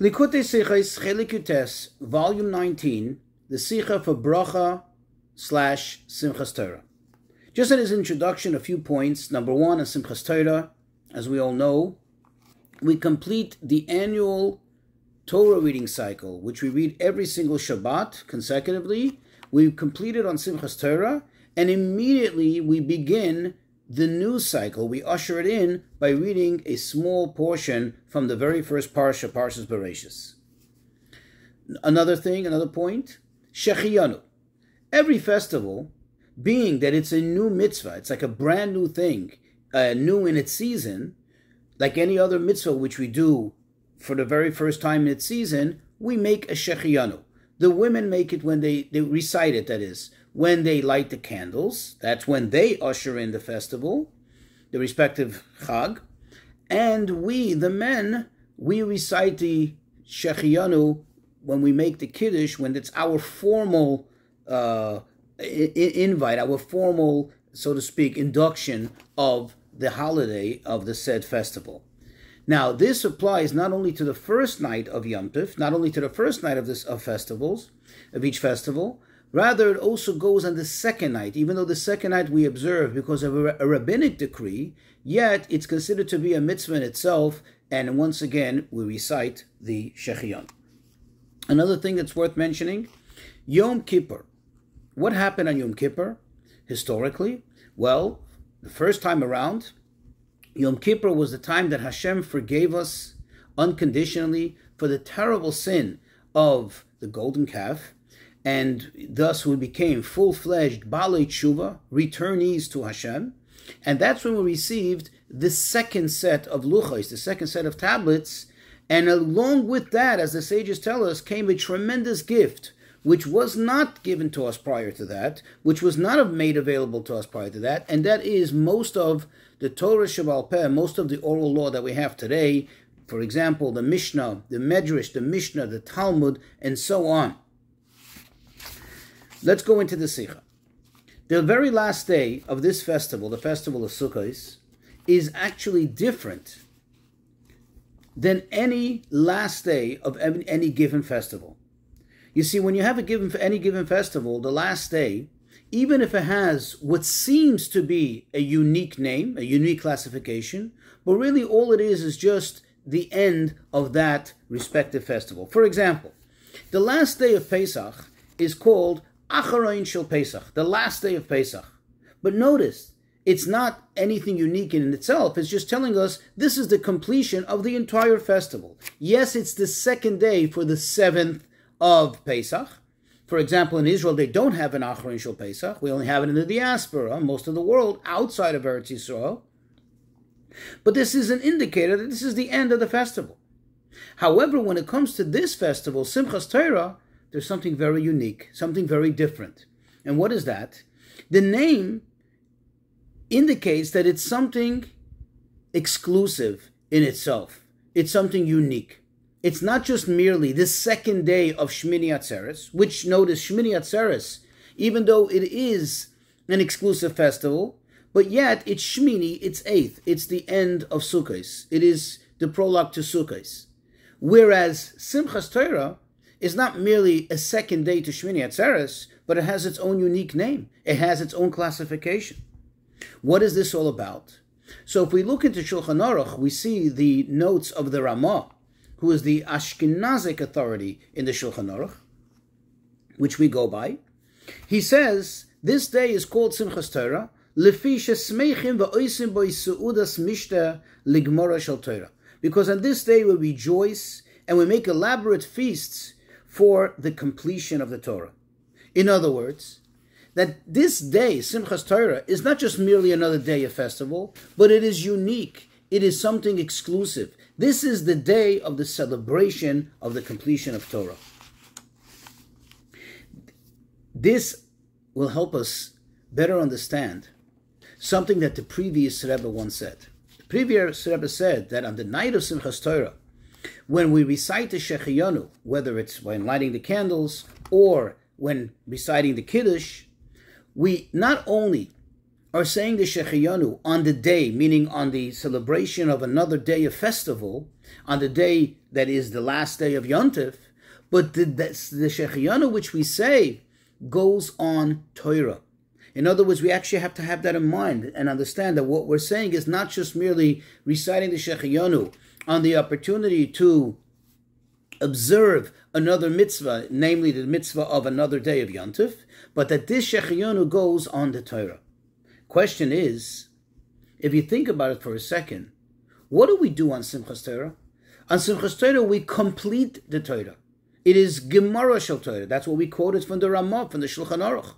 Likutei Sichos Chelik Yutes, Volume 19, the Sicha for Bracha slash Simchas Torah. Just in his introduction, a few points. Number one, on Simchas Torah, as we all know, we complete the annual Torah reading cycle, which we read every single Shabbat consecutively. We complete it on Simchas Torah, and immediately we begin the news cycle, we usher it in by reading a small portion from the very first parsha, Parshas Bereshis. Another thing, another point, Shechiyanu. Every festival, being that it's a new mitzvah, it's like a brand new thing, uh, new in its season, like any other mitzvah which we do for the very first time in its season, we make a Shechiyanu. The women make it when they, they recite it, that is, when they light the candles. That's when they usher in the festival, the respective Chag. And we, the men, we recite the Shechiyanu when we make the Kiddush, when it's our formal uh, invite, our formal, so to speak, induction of the holiday of the said festival. Now, this applies not only to the first night of Yom Tov, not only to the first night of this of festivals, of each festival, Rather, it also goes on the second night, even though the second night we observe because of a, rabbinic decree, yet it's considered to be a mitzvah in itself, and once again, we recite the Shechion. Another thing that's worth mentioning Yom Kippur. What happened on Yom Kippur historically? Well, the first time around, Yom Kippur was the time that Hashem forgave us unconditionally for the terrible sin of the golden calf and thus we became full-fledged Balei Tshuva, returnees to Hashem, and that's when we received the second set of luchos, the second set of tablets, and along with that, as the sages tell us, came a tremendous gift, which was not given to us prior to that, which was not made available to us prior to that, and that is most of the Torah Shebaal Peh, most of the oral law that we have today, for example, the Mishnah, the Medrash, the Mishnah, the Talmud, and so on. Let's go into the Sikha. The very last day of this festival, the festival of Sukkot, is actually different than any last day of any given festival. You see, when you have a given any given festival, the last day, even if it has what seems to be a unique name, a unique classification, but really all it is is just the end of that respective festival. For example, the last day of Pesach is called Acharon Shel Pesach, the last day of Pesach. But notice, it's not anything unique in itself. It's just telling us this is the completion of the entire festival. Yes, it's the second day for the seventh of Pesach. For example, in Israel, they don't have an Acharon Shel Pesach. We only have it in the diaspora, most of the world outside of Eretz Yisrael. But this is an indicator that this is the end of the festival. However, when it comes to this festival, Simchas Torah, there's something very unique, something very different. And what is that? The name indicates that it's something exclusive in itself. It's something unique. It's not just merely the second day of Shmini Atzeres, which notice Shmini Atzeres, even though it is an exclusive festival, but yet it's Shmini, it's eighth, it's the end of Sukkot. It is the prologue to Sukkot. Whereas Simchas Torah is not merely a second day to Shmini Atzeres, but it has its own unique name. It has its own classification. What is this all about? So if we look into Shulchan Aruch, we see the notes of the Ramah, who is the Ashkenazic authority in the Shulchan Aruch, which we go by. He says this day is called Simchas Torah, because on this day we rejoice and we make elaborate feasts for the completion of the Torah. In other words, that this day, Simchas Torah, is not just merely another day of festival, but it is unique. It is something exclusive. This is the day of the celebration of the completion of Torah. This will help us better understand something that the previous Rebbe once said. The previous Rebbe said that on the night of Simchas Torah, when we recite the Shechiyanu, whether it's when lighting the candles or when reciting the Kiddush, we not only are saying the Shechiyanu on the day, meaning on the celebration of another day of festival, on the day that is the last day of Yontif, but the, the, the which we say goes on Torah. In other words, we actually have to have that in mind and understand that what we're saying is not just merely reciting the Shechiyanu on the opportunity to observe another mitzvah, namely the mitzvah of another day of Yontif, but that this Shechiyanu goes on the Torah. Question is, if you think about it for a second, what do we do on Simchas Torah? On Simchas Torah, we complete the Torah. It is Gemara Shel Torah. That's what we quoted from the Ramah, from the Shulchan Aruch.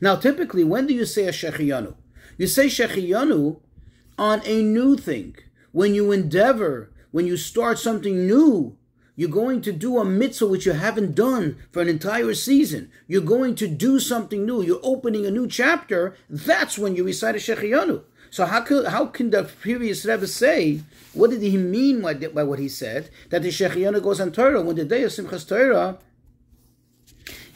Now, typically, when do you say a Shechiyanu? You say Shechiyanu on a new thing. When you endeavor, when you start something new, you're going to do a mitzvah which you haven't done for an entire season. You're going to do something new. You're opening a new chapter. That's when you recite a Shechiyanu. So how can, how can the previous Rebbe say, what did he mean by, by what he said, that the Shechiyanu goes on Torah when the day of Simchas Torah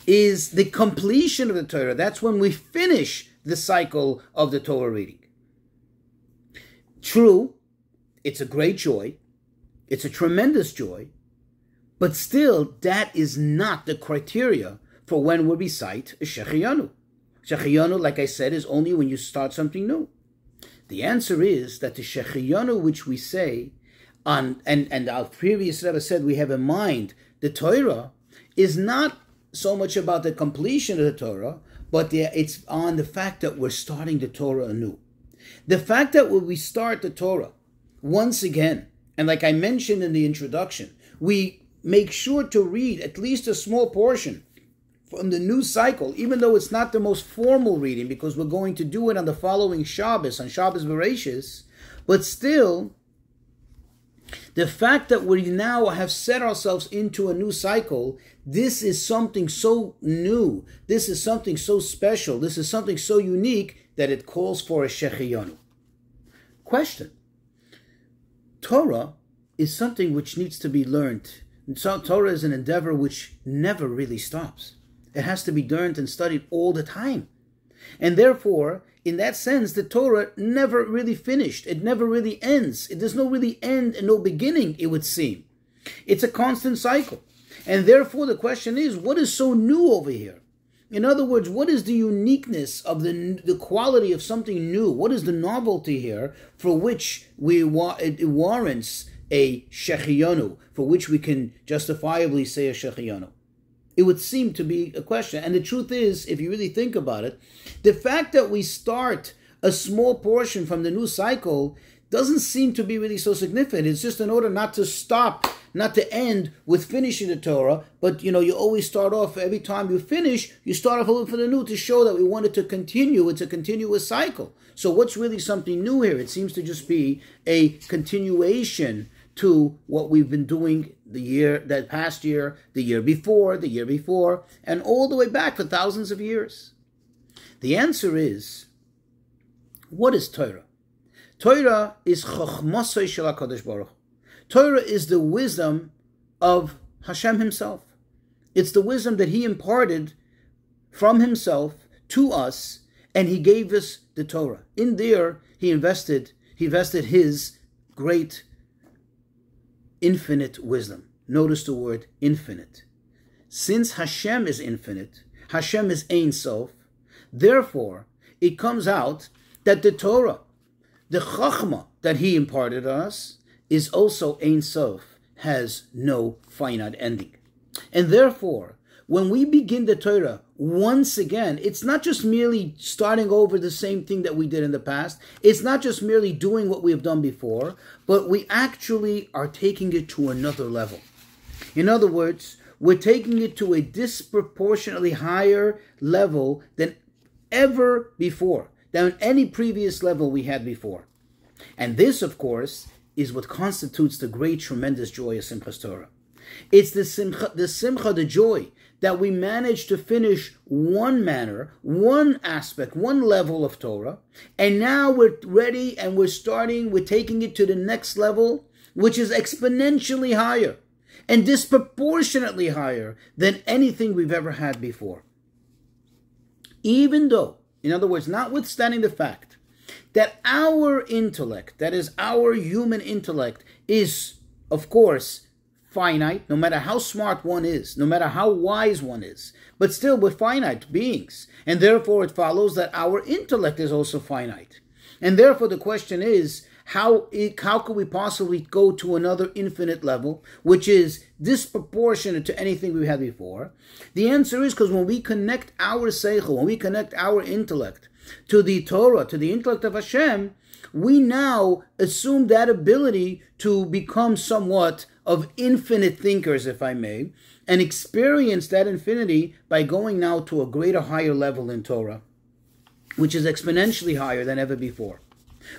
is the completion of the Torah. That's when we finish the cycle of the Torah reading. True, it's a great joy. It's a tremendous joy. But still, that is not the criteria for when we recite Shechiyanu. Shechiyanu, like I said, is only when you start something new. The answer is that the Shechiyanu which we say, on and, and our previous Rebbe said we have in mind, the Torah, is not so much about the completion of the Torah, but the, it's on the fact that we're starting the Torah anew. The fact that when we start the Torah, once again, and like I mentioned in the introduction, we make sure to read at least a small portion from the new cycle, even though it's not the most formal reading, because we're going to do it on the following Shabbos, on Shabbos Bereshis, but still, the fact that we now have set ourselves into a new cycle, this is something so new, this is something so special, this is something so unique that it calls for a Shechiyanu. Question Torah is something which needs to be learned so Torah is an endeavor which never really stops. It has to be learned and studied all the time. And therefore, in that sense, the Torah never really finished. It never really ends. It does no really end and no beginning, it would seem. It's a constant cycle. And therefore, the question is, what is so new over here? In other words, what is the uniqueness of the, the quality of something new? What is the novelty here for which we it warrants a shechiyonu, for which we can justifiably say a shechiyonu? It would seem to be a question. And the truth is, if you really think about it, the fact that we start a small portion from the new cycle doesn't seem to be really so significant. It's just in order not to stop, not to end with finishing the Torah, but you know, you always start off every time you finish, you start off a little for the new to show that we wanted to continue. It's a continuous cycle. So what's really something new here? It seems to just be a continuation to what we've been doing the year, that past year, the year before, the year before, and all the way back for thousands of years? The answer is, what is Torah? Torah is Chochmosay Shel HaKadosh Baruch. Torah is the wisdom of Hashem Himself. It's the wisdom that He imparted from Himself to us, and He gave us the Torah. In there, He invested, He invested His great infinite wisdom. Notice the word infinite. Since Hashem is infinite, Hashem is Ein Sof, therefore it comes out that the Torah, the Chachma that He imparted on us, is also Ein Sof, has no finite ending. And therefore, when we begin the Torah once again, it's not just merely starting over the same thing that we did in the past. It's not just merely doing what we have done before, but we actually are taking it to another level. In other words, we're taking it to a disproportionately higher level than ever before, than any previous level we had before. And this, of course, is what constitutes the great, tremendous joy of Simchas Torah. It's the simcha, the simcha, the joy that we managed to finish one manner, one aspect, one level of Torah, and now we're ready and we're starting, we're taking it to the next level, which is exponentially higher and disproportionately higher than anything we've ever had before. Even though in other words, notwithstanding the fact that our intellect, that is our human intellect, is, of course, finite, no matter how smart one is, no matter how wise one is, but still we're finite beings. And therefore it follows that our intellect is also finite. And therefore the question is, how how could we possibly go to another infinite level, which is disproportionate to anything we had before? The answer is because when we connect our seichel, when we connect our intellect to the Torah, to the intellect of Hashem, we now assume that ability to become somewhat of infinite thinkers, if I may, and experience that infinity by going now to a greater, higher level in Torah, which is exponentially higher than ever before.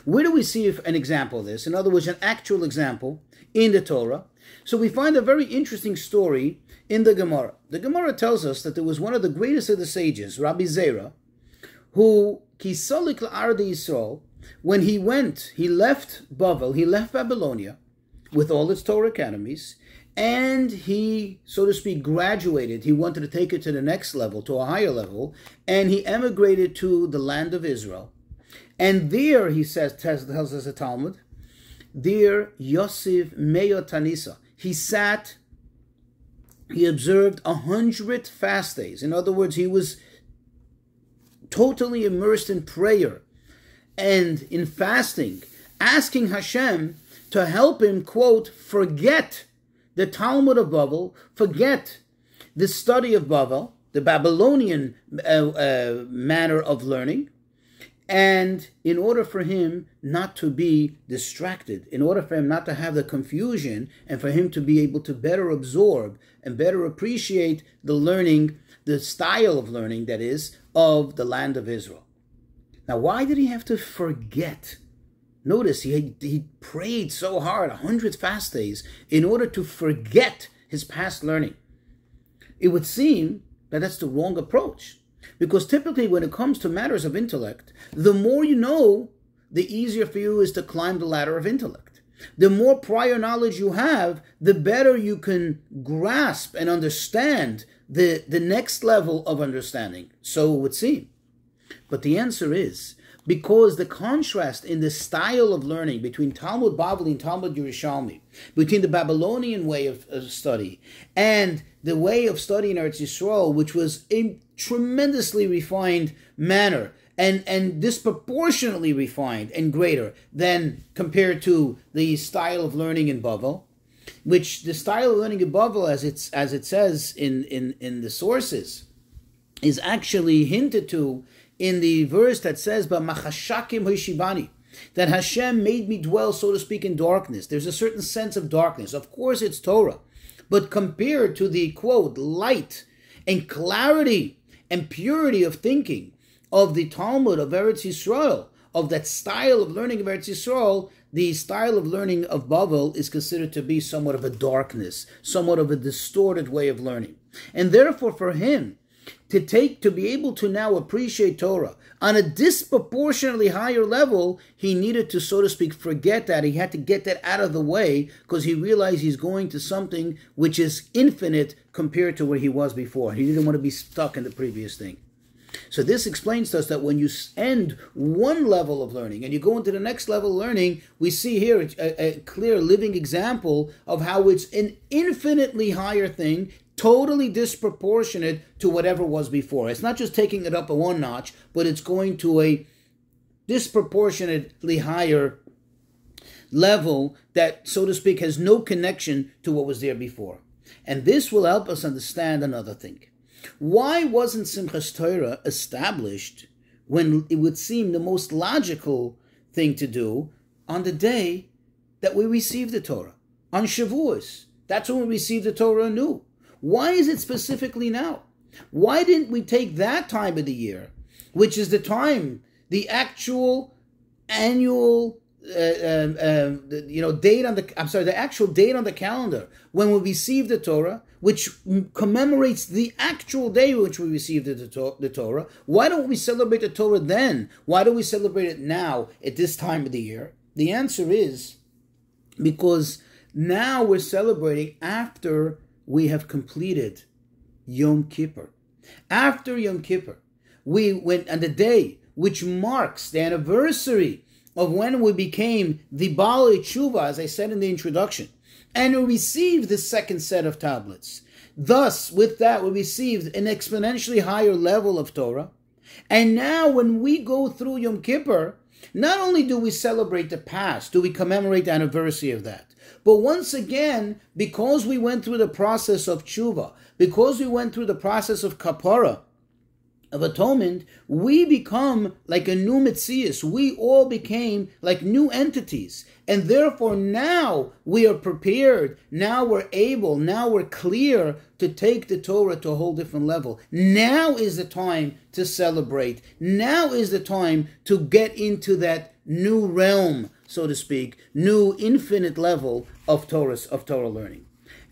Where do we see an example of this? In other words, an actual example in the Torah. So we find a very interesting story in the Gemara. The Gemara tells us that there was one of the greatest of the sages, Rabbi Zera, who kisolik la'arde Yisrael, when he went, he left Bavel, he left Babylonia with all its Torah academies, and he, so to speak, graduated. He wanted to take it to the next level, to a higher level, and he emigrated to the land of Israel. And there, he says, tells us the Talmud, there Yosef Meyo Tanisa, he sat, he observed a hundred fast days. In other words, he was totally immersed in prayer and in fasting, asking Hashem to help him, quote, forget the Talmud of Babel, forget the study of Babel, the Babylonian uh, uh, manner of learning, and in order for him not to be distracted, in order for him not to have the confusion, and for him to be able to better absorb and better appreciate the learning, the style of learning that is, of the land of Israel. Now, why did he have to forget? Notice he, he prayed so hard, a hundred fast days, in order to forget his past learning. It would seem that that's the wrong approach. Because typically, when it comes to matters of intellect, the more you know, the easier for you is to climb the ladder of intellect. The more prior knowledge you have, the better you can grasp and understand the, the next level of understanding. So it would seem. But the answer is because the contrast in the style of learning between Talmud Bavli and Talmud Yerushalmi, between the Babylonian way of, of study and the way of studying Eretz Yisrael, which was a tremendously refined manner and, and disproportionately refined and greater than compared to the style of learning in Bavel, which the style of learning in Bavel, as it's as it says in, in, in the sources, is actually hinted to in the verse that says, "B'machashakim hoishibani," that Hashem made me dwell, so to speak, in darkness. There's a certain sense of darkness. Of course, it's Torah, but compared to the quote light and clarity and purity of thinking of the Talmud of Eretz Yisrael, of that style of learning of Eretz Yisrael, the style of learning of Bavel is considered to be somewhat of a darkness, somewhat of a distorted way of learning. And therefore, for him, to take to be able to now appreciate Torah on a disproportionately higher level, he needed to, so to speak, forget that. He had to get that out of the way because he realized he's going to something which is infinite compared to where he was before. He didn't want to be stuck in the previous thing. So this explains to us that when you end one level of learning and you go into the next level of learning, we see here a, a clear living example of how it's an infinitely higher thing totally disproportionate to whatever was before. It's not just taking it up a one notch, but it's going to a disproportionately higher level that, so to speak, has no connection to what was there before. And this will help us understand another thing. Why wasn't Simchas Torah established when it would seem the most logical thing to do on the day that we receive the Torah? On Shavuos. That's when we receive the Torah anew. Why is it specifically now? Why didn't we take that time of the year, which is the time, the actual annual, uh, um, uh, you know, date on the, I'm sorry, the actual date on the calendar when we receive the Torah, which commemorates the actual day which we received the, Torah. Why don't we celebrate the Torah then? Why do we celebrate it now at this time of the year? The answer is because now we're celebrating after we have completed Yom Kippur. After Yom Kippur, we went on the day which marks the anniversary of when we became the Baalei Tshuva, as I said in the introduction, and we received the second set of tablets. Thus, with that, we received an exponentially higher level of Torah. And now, when we go through Yom Kippur, not only do we celebrate the past, do we commemorate the anniversary of that, but once again, because we went through the process of tshuva, because we went through the process of kapara, of atonement, we become like a new Metzias. We all became like new entities. And therefore, now we are prepared. Now we're able. Now we're clear to take the Torah to a whole different level. Now is the time to celebrate. Now is the time to get into that new realm, so to speak, new infinite level of Torah, of Torah learning.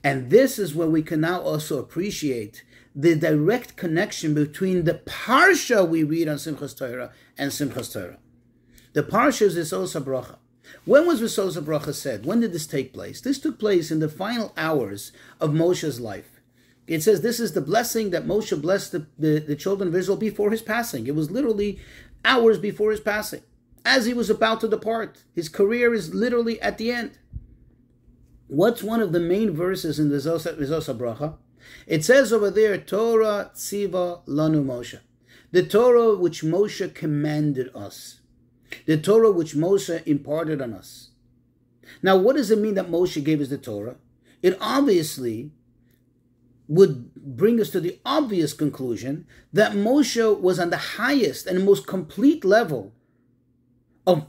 And this is where we can now also appreciate the direct connection between the parsha we read on Simchas Torah and Simchas Torah. The parsha is V'Zos HaBracha. When was V'Zos HaBracha said? When did this take place? This took place in the final hours of Moshe's life. It says this is the blessing that Moshe blessed the, the, the children of Israel before his passing. It was literally hours before his passing. As he was about to depart, his career is literally at the end. What's one of the main verses in the V'Zos HaBracha? It says over there, Torah Tziva Lanu Moshe. The Torah which Moshe commanded us. The Torah which Moshe imparted on us. Now, what does it mean that Moshe gave us the Torah? It obviously would bring us to the obvious conclusion that Moshe was on the highest and most complete level of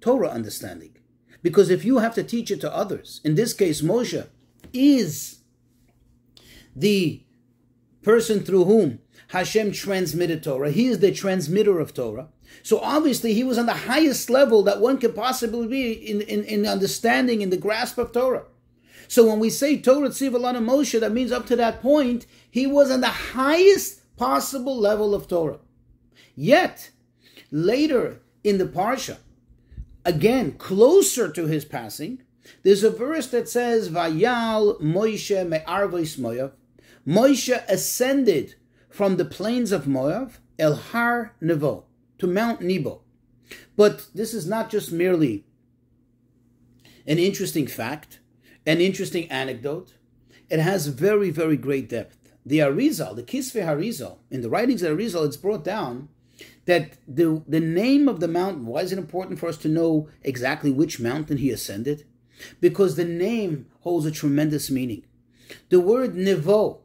Torah understanding. Because if you have to teach it to others, in this case, Moshe is the person through whom Hashem transmitted Torah. He is the transmitter of Torah. So obviously he was on the highest level that one could possibly be in, in, in understanding, in the grasp of Torah. So when we say Torah Tzivalana Moshe, that means up to that point, he was on the highest possible level of Torah. Yet, later in the Parsha, again, closer to his passing, there's a verse that says, Vayal Moshe me'arvois Moav, Moshe ascended from the plains of Moav, El Har Nevo, to Mount Nebo. But this is not just merely an interesting fact, an interesting anecdote. It has very, very great depth. The Arizal, the Kisvei Harizal, in the writings of Arizal, it's brought down that the, the name of the mountain, why is it important for us to know exactly which mountain he ascended? Because the name holds a tremendous meaning. The word Nevo,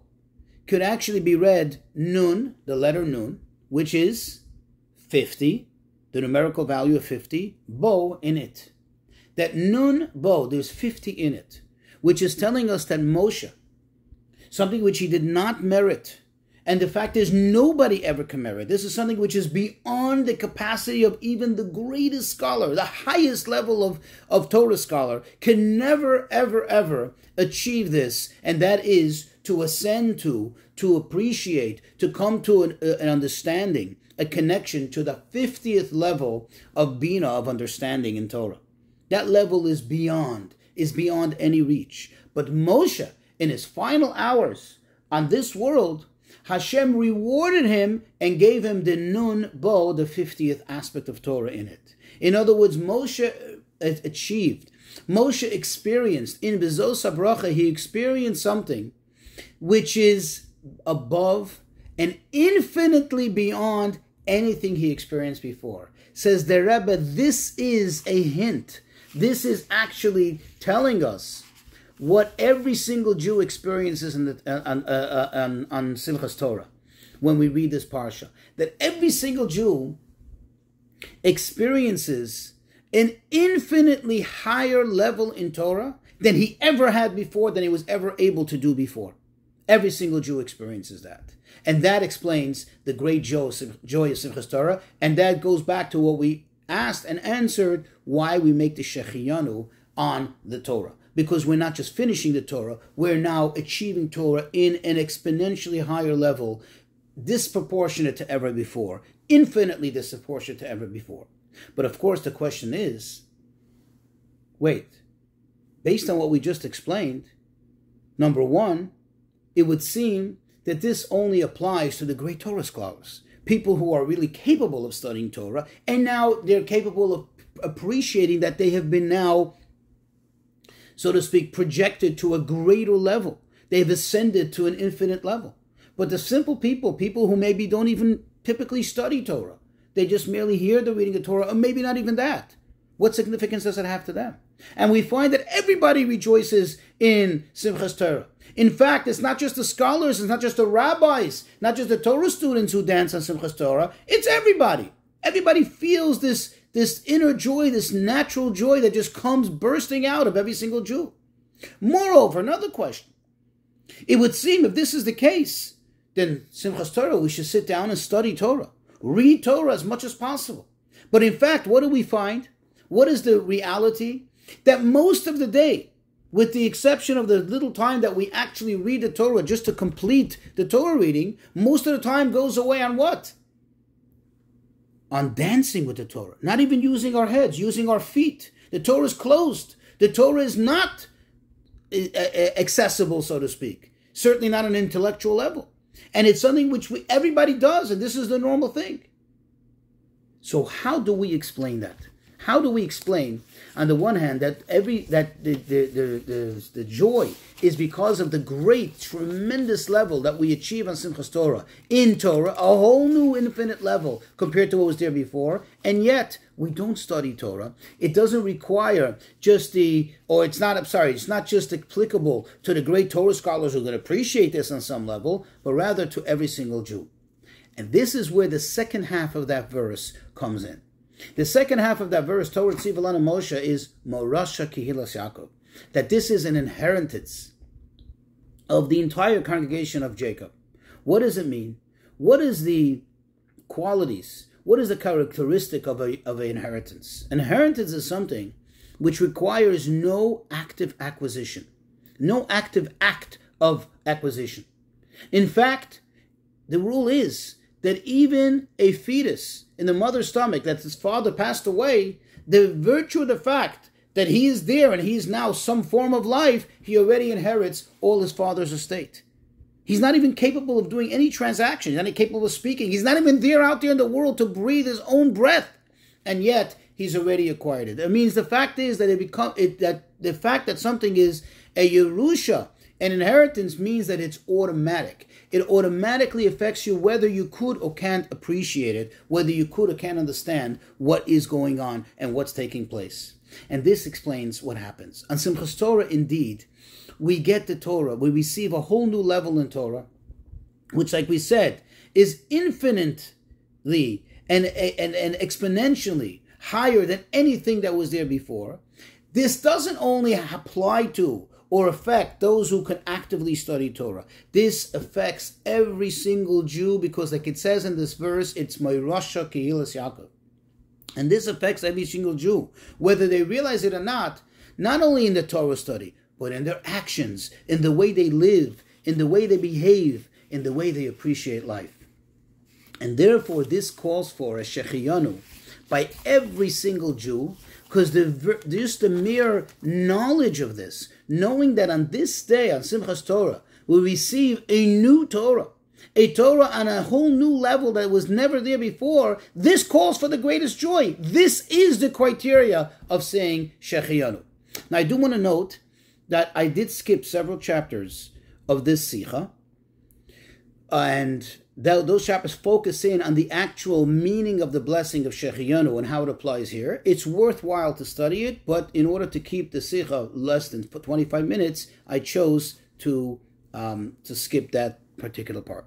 could actually be read nun, the letter nun, which is 50, the numerical value of 50, bo in it. That nun bo, there's 50 in it, which is telling us that Moshe, something which he did not merit, and the fact is nobody ever can merit. This is something which is beyond the capacity of even the greatest scholar, the highest level of, of Torah scholar, can never, ever, ever achieve this, and that is to ascend to, to appreciate, to come to an, uh, an understanding, a connection to the 50th level of Bina, of understanding in Torah. That level is beyond, is beyond any reach. But Moshe, in his final hours on this world, Hashem rewarded him and gave him the Nun Bo, the 50th aspect of Torah in it. In other words, Moshe uh, achieved, Moshe experienced, in V'Zos HaBracha, he experienced something which is above and infinitely beyond anything he experienced before. Says the Rebbe, this is a hint. This is actually telling us what every single Jew experiences in the, uh, on, uh, uh, on, on Simchas Torah when we read this parsha. That every single Jew experiences an infinitely higher level in Torah than he ever had before, than he was ever able to do before. Every single Jew experiences that. And that explains the great joy of Simchas Torah. And that goes back to what we asked and answered why we make the Shechiyanu on the Torah. Because we're not just finishing the Torah, we're now achieving Torah in an exponentially higher level, disproportionate to ever before, infinitely disproportionate to ever before. But of course, the question is wait, based on what we just explained, number one, it would seem that this only applies to the great Torah scholars. people who are really capable of studying Torah, and now they're capable of appreciating that they have been now, so to speak, projected to a greater level. They've ascended to an infinite level. But the simple people, people who maybe don't even typically study Torah, they just merely hear the reading of Torah, or maybe not even that. What significance does it have to them? And we find that everybody rejoices in Simchas Torah. In fact, it's not just the scholars, it's not just the rabbis, not just the Torah students who dance on Simchas Torah, it's everybody. Everybody feels this, this inner joy, this natural joy that just comes bursting out of every single Jew. Moreover, another question. It would seem if this is the case, then Simchas Torah, we should sit down and study Torah. Read Torah as much as possible. But in fact, what do we find? What is the reality? That most of the day, with the exception of the little time that we actually read the Torah just to complete the Torah reading, most of the time goes away on what? On dancing with the Torah. Not even using our heads, using our feet. The Torah is closed. The Torah is not eh, eh, eh, accessible, so to speak. Certainly not on an intellectual level. And it's something which we, everybody does, and this is the normal thing. So, how do we explain that? How do we explain, on the one hand, that every that the the, the, the, the joy is because of the great, tremendous level that we achieve on Simchas Torah in Torah, a whole new infinite level compared to what was there before, and yet we don't study Torah. It doesn't require just the, or it's not, I'm sorry, it's not just applicable to the great Torah scholars who can appreciate this on some level, but rather to every single Jew. And this is where the second half of that verse comes in. The second half of that verse, Torah Tzivalana Moshe, is Morasha Kihilas Yaakov. That this is an inheritance of the entire congregation of Jacob. What does it mean? What is the qualities? What is the characteristic of a of an inheritance? Inheritance is something which requires no active acquisition, no active act of acquisition. In fact, the rule is that even a fetus in the mother's stomach, that his father passed away, the virtue of the fact that he is there and he is now some form of life, he already inherits all his father's estate. He's not even capable of doing any transaction. He's not even capable of speaking. He's not even there out there in the world to breathe his own breath. And yet he's already acquired it. It means the fact is that it become it, that the fact that something is a Yerusha, an inheritance means that it's automatic. It automatically affects you whether you could or can't appreciate it, whether you could or can't understand what is going on and what's taking place. And this explains what happens. On Simchas Torah, indeed, we get the Torah, we receive a whole new level in Torah, which, like we said, is infinitely and, and, and exponentially higher than anything that was there before. This doesn't only apply to or affect those who can actively study Torah. This affects every single Jew because, like it says in this verse, it's Moirasha Kehilas Yaakov. And this affects every single Jew, whether they realize it or not, not only in the Torah study, but in their actions, in the way they live, in the way they behave, in the way they appreciate life. And therefore, this calls for a Shechiyanu by every single Jew, because the, just the mere knowledge of this, knowing that on this day, on Simchas Torah, we receive a new Torah, a Torah on a whole new level that was never there before, this calls for the greatest joy. This is the criteria of saying Shechiyanu. Now, I do want to note that I did skip several chapters of this Sikha, and those chapters focus in on the actual meaning of the blessing of Shechiyanu and how it applies here. It's worthwhile to study it, but in order to keep the Sikha less than 25 minutes, I chose to, um, to skip that particular part.